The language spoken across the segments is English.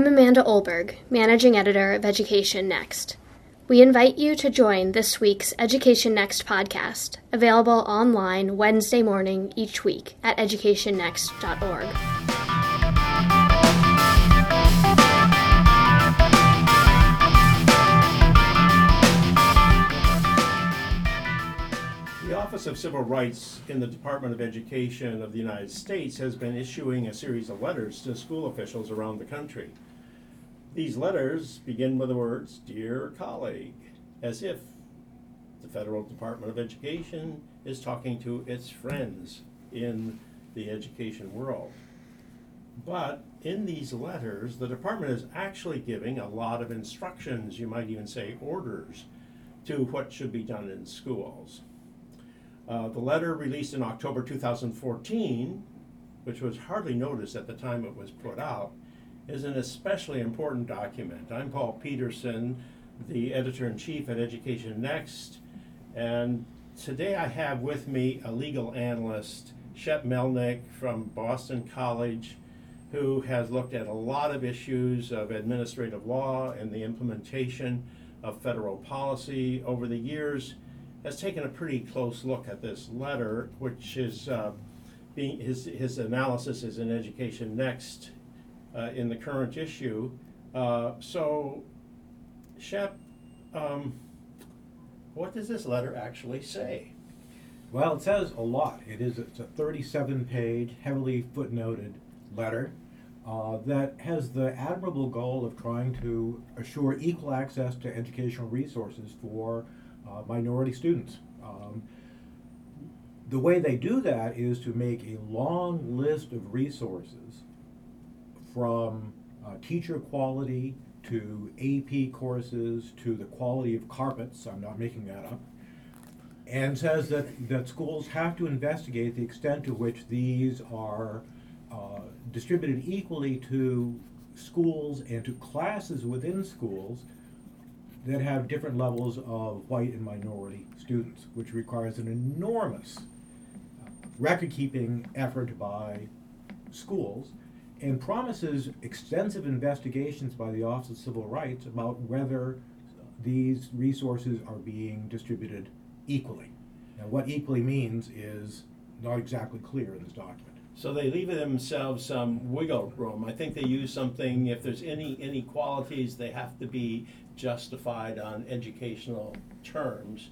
I'm Amanda Olberg, Managing Editor of Education Next. We invite you to join this week's Education Next podcast, available online Wednesday morning each week at educationnext.org. The Office of Civil Rights in the Department of Education of the United States has been issuing a series of letters to school officials around the country. These letters begin with the words, Dear colleague, as if the Federal Department of Education is talking to its friends in the education world. But in these letters, the department is actually giving a lot of instructions, you might even say orders, to what should be done in schools. Uh, the letter released in October 2014, which was hardly noticed at the time it was put out, is an especially important document. I'm Paul Peterson, the editor in chief at Education Next, and today I have with me a legal analyst, Shep Melnick from Boston College, who has looked at a lot of issues of administrative law and the implementation of federal policy over the years, has taken a pretty close look at this letter, which is uh, being his his analysis is in Education Next uh, in the current issue. Uh, so, Shep, um, what does this letter actually say? Well, it says a lot. It is it's a 37 page, heavily footnoted letter uh, that has the admirable goal of trying to assure equal access to educational resources for uh, minority students. Um, the way they do that is to make a long list of resources from uh, teacher quality to AP courses to the quality of carpets. I'm not making that up. And says that, that schools have to investigate the extent to which these are uh, distributed equally to schools and to classes within schools that have different levels of white and minority students, which requires an enormous uh, record keeping effort by schools and promises extensive investigations by the Office of Civil Rights about whether these resources are being distributed equally. Now, what equally means is not exactly clear in this document. So they leave themselves some wiggle room. I think they use something, if there's any inequalities, they have to be justified on educational terms,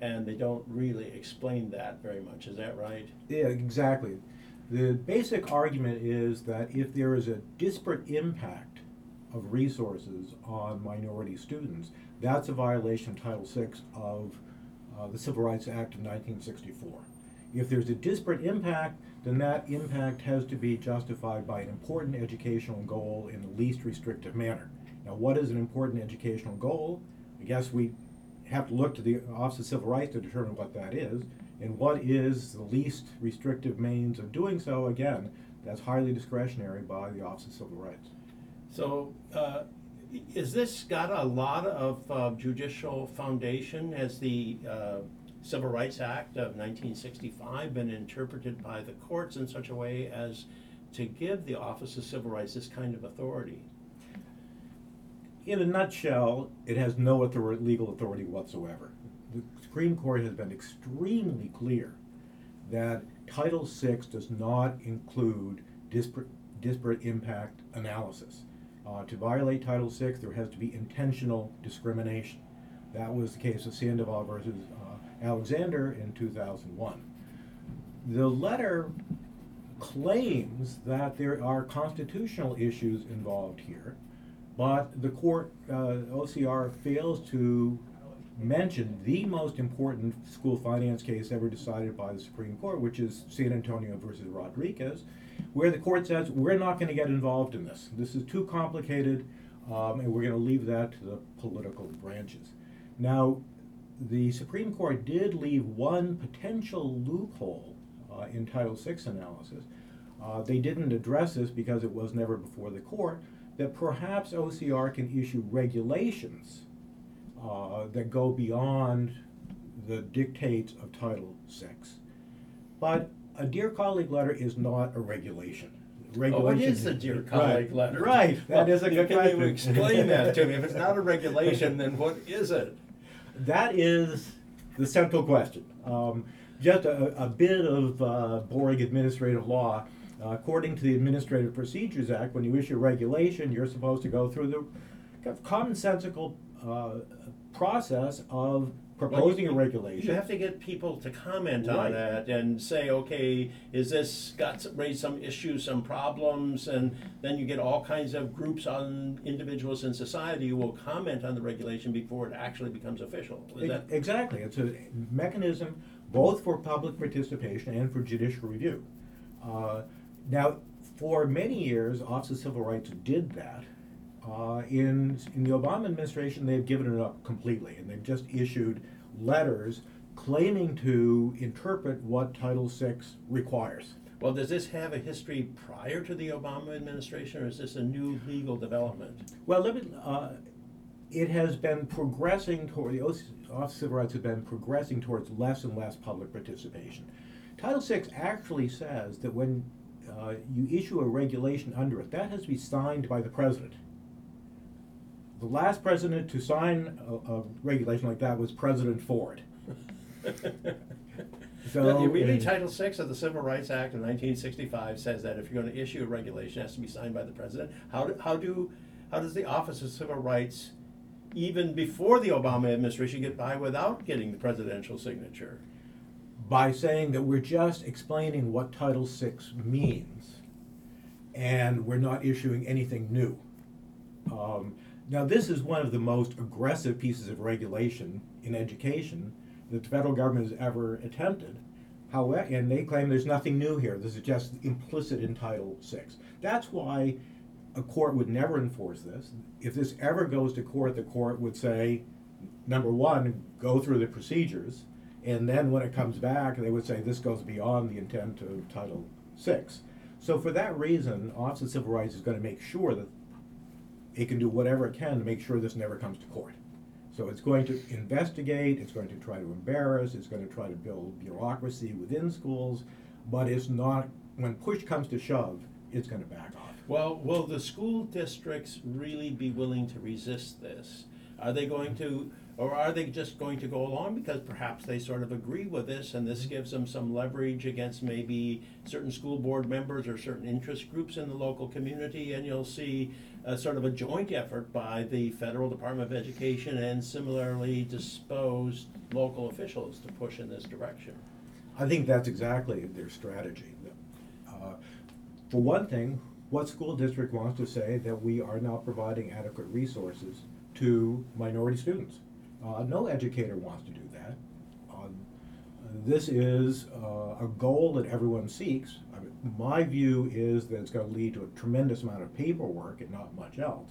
and they don't really explain that very much. Is that right? Yeah, exactly. The basic argument is that if there is a disparate impact of resources on minority students, that's a violation of Title VI of uh, the Civil Rights Act of 1964. If there's a disparate impact, then that impact has to be justified by an important educational goal in the least restrictive manner. Now, what is an important educational goal? I guess we have to look to the Office of Civil Rights to determine what that is. And what is the least restrictive means of doing so? Again, that's highly discretionary by the Office of Civil Rights. So, uh, is this got a lot of uh, judicial foundation? Has the uh, Civil Rights Act of 1965 been interpreted by the courts in such a way as to give the Office of Civil Rights this kind of authority? In a nutshell, it has no authority, legal authority whatsoever. Supreme Court has been extremely clear that Title VI does not include disparate, disparate impact analysis. Uh, to violate Title VI, there has to be intentional discrimination. That was the case of Sandoval versus uh, Alexander in 2001. The letter claims that there are constitutional issues involved here, but the court, uh, OCR, fails to mention the most important school finance case ever decided by the Supreme Court, which is San Antonio versus Rodriguez, where the court says we're not going to get involved in this. This is too complicated, um, and we're going to leave that to the political branches. Now, the Supreme Court did leave one potential loophole uh, in Title VI analysis. Uh, they didn't address this because it was never before the court, that perhaps OCR can issue regulations uh, that go beyond the dictates of Title VI. But a Dear Colleague letter is not a regulation. Oh, regulation. what is the dear colleague Right. letter? Right, that Well, is a good Can question. you explain that to me? If it's not a regulation, then what is it? That is the central question. Um, just a, a bit of uh, boring administrative law. Uh, according to the Administrative Procedures Act, when you issue a regulation, you're supposed to go through the kind of commonsensical uh, process of proposing a regulation. You have to get people to comment Right. on that and say, okay, is this got some, raised some issues, some problems, and then you get all kinds of groups on individuals in society who will comment on the regulation before it actually becomes official. Is that Ex- Exactly. It's a mechanism both for public participation and for judicial review. Uh, now, for many years, Office of Civil Rights did that. Uh, in, in the Obama administration, they've given it up completely, and they've just issued letters claiming to interpret what Title VI requires. well? Does this have a history prior to the Obama administration, or is this a new legal development? Well, let me, uh, it has been progressing toward, the Office of Civil Rights has been progressing towards less and less public participation. Title VI actually says that when uh, you issue a regulation under it, that has to be signed by the president. The last president to sign a, a regulation like that was President Ford. So, you uh, Title VI of the Civil Rights Act of nineteen sixty-five says that if you're gonna issue a regulation, it has to be signed by the president. How do, how do, how does the Office of Civil Rights, even before the Obama administration, get by without getting the presidential signature? by saying that we're just explaining what Title VI means, and we're not issuing anything new. Um, now, this is one of the most aggressive pieces of regulation in education that the federal government has ever attempted. However, and they claim there's nothing new here. This is just implicit in Title VI. That's why a court would never enforce this. If this ever goes to court, the court would say, number one, go through the procedures, and then when it comes back, they would say this goes beyond the intent of Title VI. So for that reason, Office of Civil Rights is going to make sure that it can do whatever it can to make sure this never comes to court. So it's going to investigate, it's going to try to embarrass, it's going to try to build bureaucracy within schools, but it's not, when push comes to shove, it's going to back off. Well, will the school districts really be willing to resist this? Are they going to, or are they just going to go along because perhaps they sort of agree with this and this gives them some leverage against maybe certain school board members or certain interest groups in the local community? And you'll see a sort of a joint effort by the Federal Department of Education and similarly disposed local officials to push in this direction. I think that's exactly their strategy. Uh, For one thing, what school district wants to say that we are not providing adequate resources to minority students? Uh, no educator wants to do that. Um, this is uh, a goal that everyone seeks. I mean, my view is that it's going to lead to a tremendous amount of paperwork and not much else.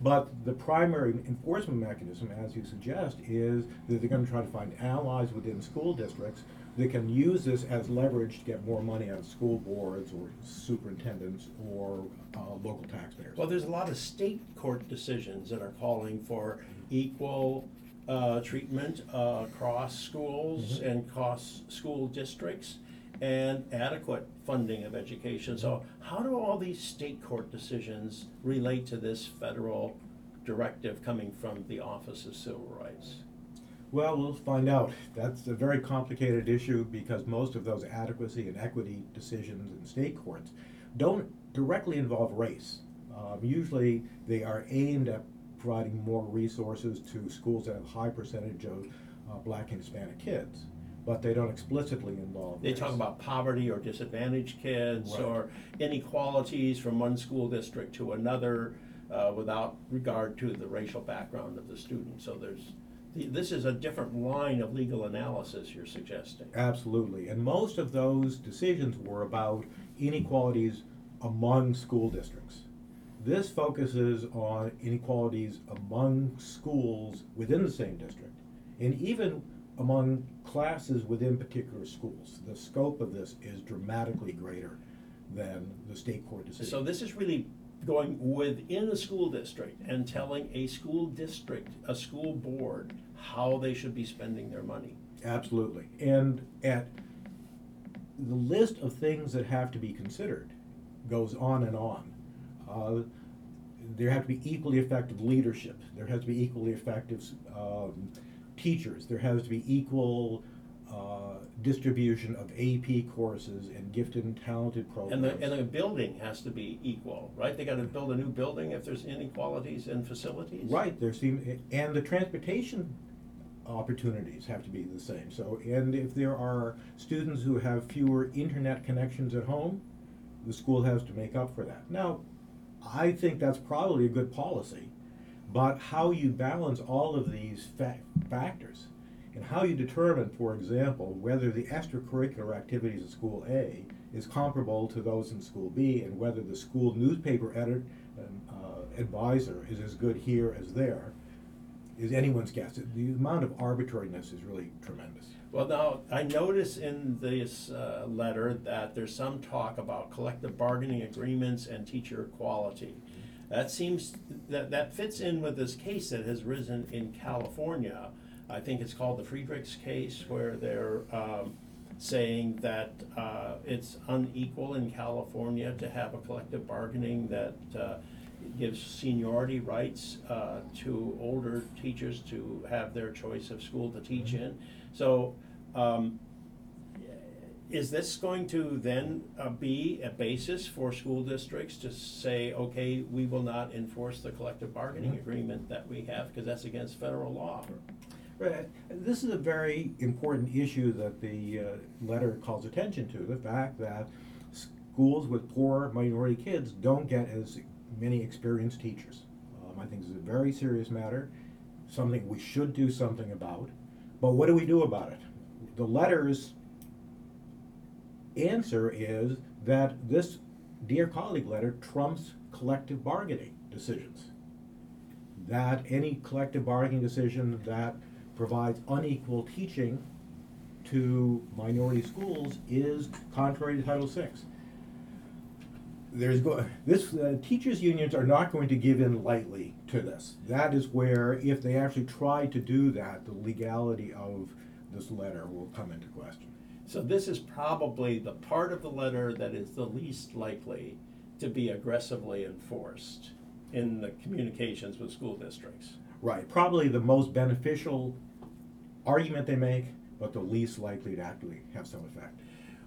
But the primary enforcement mechanism, as you suggest, is that they're going to try to find allies within school districts that can use this as leverage to get more money out of school boards or superintendents or uh, local taxpayers. Well, there's a lot of state court decisions that are calling for equal uh, treatment uh, across schools Mhm. and across school districts and adequate funding of education. So how do all these state court decisions relate to this federal directive coming from the Office of Civil Rights? Well, we'll find out. That's a very complicated issue because most of those adequacy and equity decisions in state courts don't directly involve race. Um, usually, they are aimed at providing more resources to schools that have a high percentage of uh, black and Hispanic kids, but they don't explicitly involve They race. talk about poverty or disadvantaged kids Right. or inequalities from one school district to another uh, without regard to the racial background of the student. So there's, this is a different line of legal analysis you're suggesting. Absolutely. And most of those decisions were about inequalities among school districts. This focuses on inequalities among schools within the same district and even among classes within particular schools. The scope of this is dramatically greater than the state court decision. So this is really going within a school district and telling a school district, a school board, how they should be spending their money. Absolutely. And at the list of things that have to be considered goes on and on. Uh, there have to be equally effective leadership. There has to be equally effective um, teachers. There has to be equal uh, distribution of AP courses and gifted and talented And programs. the, and the building has to be equal, right? They gotta build a new building if there's inequalities in facilities? Right, there seem, and the transportation opportunities have to be the same. So, and if there are students who have fewer internet connections at home, the school has to make up for that. Now, I think that's probably a good policy, but how you balance all of these fa- factors and how you determine, for example, whether the extracurricular activities of school A is comparable to those in school B and whether the school newspaper editor um, uh, advisor is as good here as there is anyone's guess. The amount of arbitrariness is really tremendous. Well, now, I notice in this uh, letter that there's some talk about collective bargaining agreements and teacher equality. That seems, that, that fits in with this case that has risen in California. I think it's called the Friedrichs case, where they're um, saying that uh, it's unequal in California to have a collective bargaining that uh, gives seniority rights uh, to older teachers to have their choice of school to teach in. So, um, is this going to then uh, be a basis for school districts to say, okay, we will not enforce the collective bargaining Mhm. agreement that we have, because that's against federal law? Right. This is a very important issue that the uh, letter calls attention to, the fact that schools with poor minority kids don't get as many experienced teachers. Um, I think this is a very serious matter, something we should do something about. But what do we do about it? The letter's answer is that this dear colleague letter trumps collective bargaining decisions. That any collective bargaining decision that provides unequal teaching to minority schools is contrary to Title VI. There's go, this, uh, teachers' unions are not going to give in lightly to this. That is where, if they actually try to do that, the legality of this letter will come into question. So this is probably the part of the letter that is the least likely to be aggressively enforced in the communications with school districts. Right, probably the most beneficial argument they make, but the least likely to actually have some effect.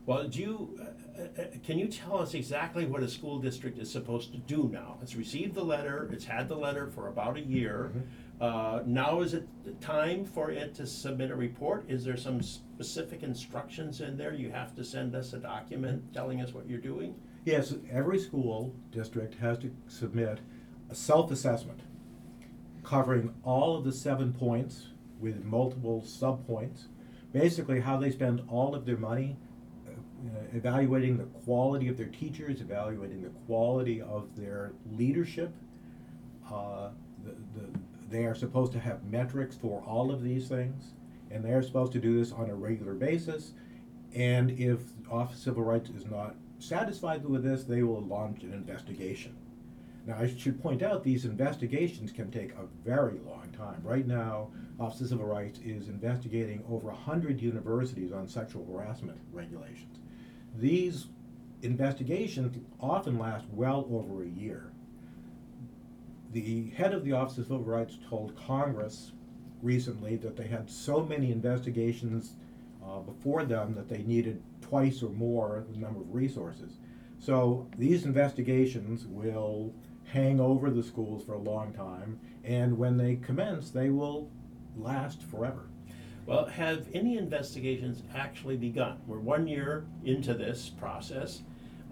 Well, do you, uh, uh, uh, can you tell us exactly what a school district is supposed to do now? It's received the letter, it's had the letter for about a year. Mhm. Uh, Now is it the time for it to submit a report? Is there some specific instructions in there? You have to send us a document telling us what you're doing? Yes, every school district has to submit a self-assessment covering all of the seven points with multiple sub-points. Basically, how they spend all of their money, evaluating the quality of their teachers, evaluating the quality of their leadership. Uh, the, the, they are supposed to have metrics for all of these things, and they're supposed to do this on a regular basis. And if Office of Civil Rights is not satisfied with this, they will launch an investigation. Now, I should point out these investigations can take a very long time. Right now, Office of Civil Rights is investigating over 100 universities on sexual harassment regulations. These investigations often last well over a year. The head of the Office of Civil Rights told Congress recently that they had so many investigations uh, before them that they needed twice or more the number of resources. So these investigations will hang over the schools for a long time, and when they commence, they will last forever. Well, have any investigations actually begun? We're one year into this process.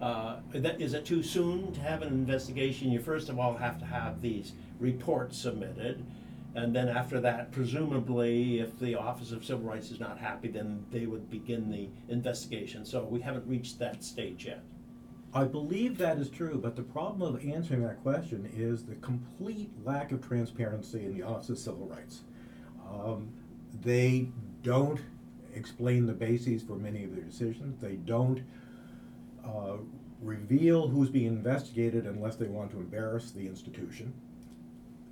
Uh, that, is it too soon to have an investigation? You first of all have to have these reports submitted. And then after that, presumably, if the Office of Civil Rights is not happy, then they would begin the investigation. So we haven't reached that stage yet. I believe that is true, but the problem of answering that question is the complete lack of transparency in the Office of Civil Rights. Um, they don't explain the bases for many of their decisions. They don't uh, reveal who's being investigated unless they want to embarrass the institution.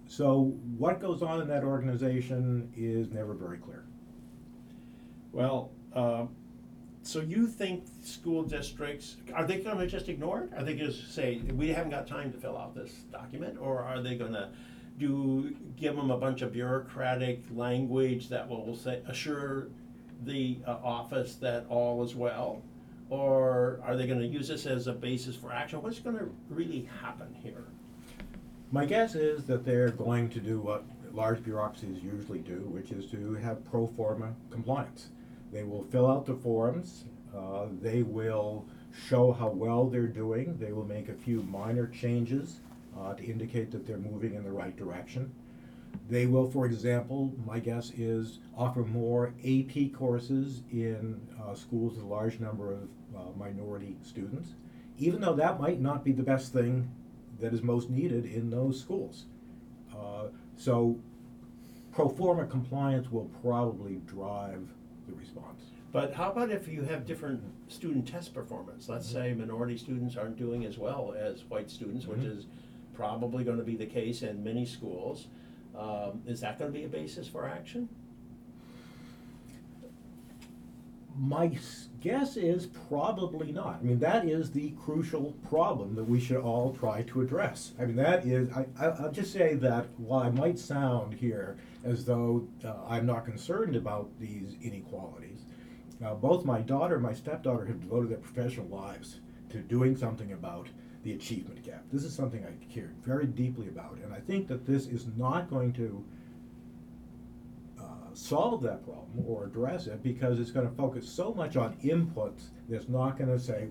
So, what goes on in that organization is never very clear. Well, uh, so you think school districts are they going to just ignore it? Are they going to say we haven't got time to fill out this document, or are they going to do give them a bunch of bureaucratic language that will say assure the uh, office that all is well, or are they going to use this as a basis for action? What's going to really happen here? My guess is that they're going to do what large bureaucracies usually do, which is to have pro forma compliance. They will fill out the forms, uh, they will show how well they're doing, they will make a few minor changes uh, to indicate that they're moving in the right direction. They will, for example, my guess is offer more AP courses in uh, schools with a large number of uh, minority students, even though that might not be the best thing that is most needed in those schools. Uh, so, pro forma compliance will probably drive the response. But how about if you have different student test performance? Let's say minority students aren't doing as well as white students, which Mhm. is probably going to be the case in many schools. Um, is that going to be a basis for action? My guess is probably not. I mean, that is the crucial problem that we should all try to address. I mean, that is, I, I, I'll just say that while I might sound here as though uh, I'm not concerned about these inequalities, uh, both my daughter and my stepdaughter have devoted their professional lives to doing something about the achievement gap. This is something I care very deeply about, and I think that this is not going to uh, solve that problem or address it because it's going to focus so much on inputs that it's not going to say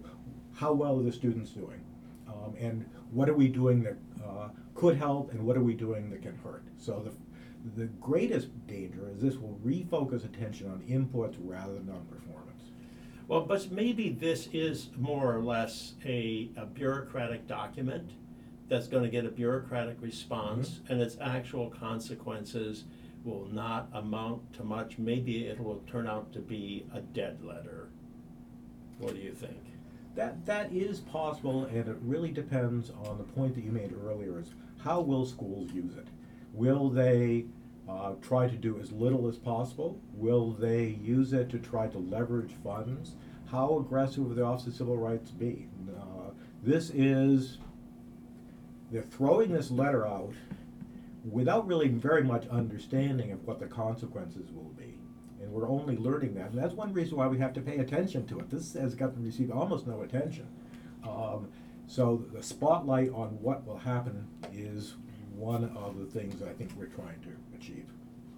how well are the students doing um, and what are we doing that uh, could help and what are we doing that can hurt. So the the greatest danger is this will refocus attention on inputs rather than on performance. Well, but maybe this is more or less a, a bureaucratic document that's going to get a bureaucratic response, mm-hmm. and its actual consequences will not amount to much. Maybe it will turn out to be a dead letter. What do you think? That that is possible, and it really depends on the point that you made earlier: is how will schools use it? Will they uh, try to do as little as possible? Will they use it to try to leverage funds? How aggressive will the Office of Civil Rights be? Uh, this is they're throwing this letter out without really very much understanding of what the consequences will be. And we're only learning that. And that's one reason why we have to pay attention to it. This has gotten received almost no attention. Um, so the spotlight on what will happen is one of the things I think we're trying to achieve.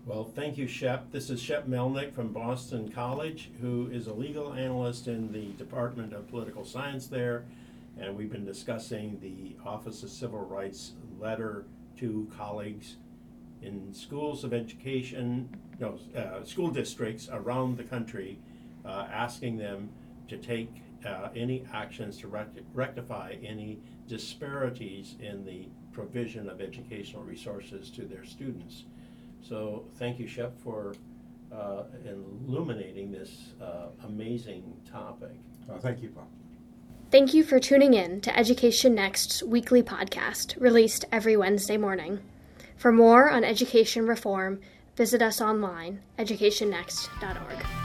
Well, thank you, Shep. This is Shep Melnick from Boston College, who is a legal analyst in the Department of Political Science there. And we've been discussing the Office of Civil Rights letter to colleagues in schools of education, no, uh, school districts around the country, uh, asking them to take uh, any actions to rect- rectify any disparities in the provision of educational resources to their students. So thank you, Shep, for uh, illuminating this uh, amazing topic. Uh, thank you, Paul. Thank you for tuning in to Education Next's weekly podcast, released every Wednesday morning. For more on education reform, visit us online, educationnext.org.